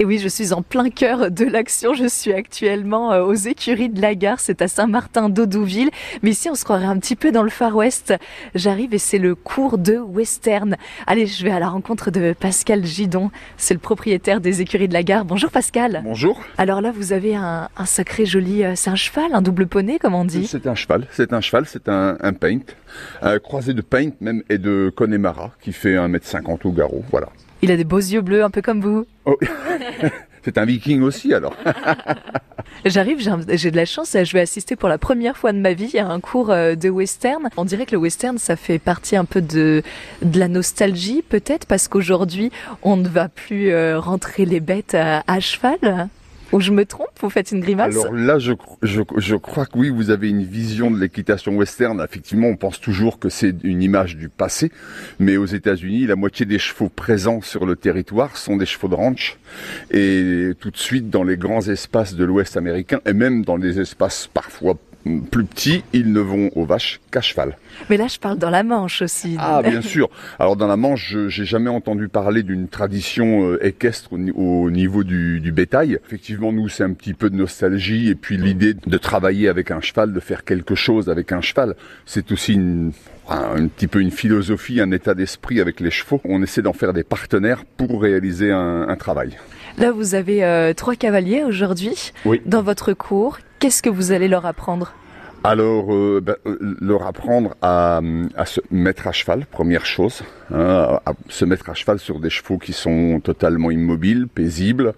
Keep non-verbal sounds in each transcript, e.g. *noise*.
Et oui, je suis en plein cœur de l'action. Je suis actuellement euh, aux écuries de la gare. C'est à Saint-Martin d'Audouville. Mais ici, on se croirait un petit peu dans le Far West. J'arrive et c'est le cours de western. Allez, je vais à la rencontre de Pascal Gidon. C'est le propriétaire des écuries de la gare. Bonjour Pascal. Bonjour. Alors là, vous avez un, sacré joli... Euh, c'est un cheval, un double poney, comme on dit C'est un cheval. C'est un cheval. C'est un, paint. Un croisé de paint même et de Connemara qui fait 1m50 au garrot. Voilà. Il a des beaux yeux bleus, un peu comme vous. Oh. *laughs* C'est un viking aussi alors. *laughs* J'arrive, j'ai de la chance, je vais assister pour la première fois de ma vie à un cours euh, de western. On dirait que le western, ça fait partie un peu de, de la nostalgie peut-être parce qu'aujourd'hui, on ne va plus euh, rentrer les bêtes à cheval. Ou je me trompe Vous faites une grimace Alors là, je, je, je, crois que oui, vous avez une vision de l'équitation western. Effectivement, on pense toujours que c'est une image du passé, mais aux États-Unis, la moitié des chevaux présents sur le territoire sont des chevaux de ranch. Et tout de suite, dans les grands espaces de l'Ouest américain, et même dans les espaces parfois plus petits, ils ne vont aux vaches qu'à cheval. Mais là, je parle dans la Manche aussi. Ah, bien sûr. Alors dans la Manche, j'ai jamais entendu parler d'une tradition euh, équestre au, niveau du, bétail. Effectivement, nous, c'est un petit peu de nostalgie et puis l'idée de travailler avec un cheval, de faire quelque chose avec un cheval, c'est aussi une, un, petit peu une philosophie, un état d'esprit avec les chevaux. On essaie d'en faire des partenaires pour réaliser un, travail. Là, vous avez euh, trois cavaliers aujourd'hui oui. dans votre cours. Qu'est-ce que vous allez leur apprendre? Alors, euh, ben, euh, leur apprendre à, à, se mettre à cheval, première chose, hein, à se mettre à cheval sur des chevaux qui sont totalement immobiles, paisibles,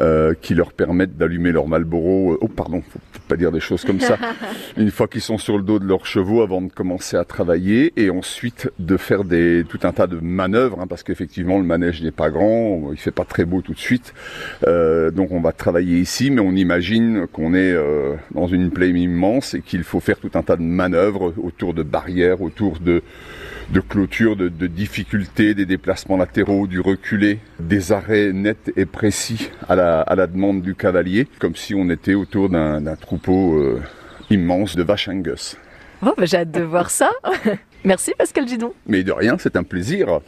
euh, qui leur permettent d'allumer leur Malboro. Euh, oh, pardon, faut pas dire des choses comme ça. *laughs* Une fois qu'ils sont sur le dos de leurs chevaux, avant de commencer à travailler, et ensuite de faire des tout un tas de manœuvres, hein, parce qu'effectivement le manège n'est pas grand, il fait pas très beau tout de suite. Donc on va travailler ici, mais on imagine qu'on est dans une plaine immense et qu'il faut faire tout un tas de manœuvres autour de barrières, autour de, de clôtures, de, difficultés, des déplacements latéraux, du reculé, des arrêts nets et précis à la, à la demande du cavalier, comme si on était autour d'un troupeau euh, immense de vaches Angus. Oh, bah, j'ai hâte de voir ça. *laughs* Merci Pascal Gidon. Mais de rien, c'est un plaisir.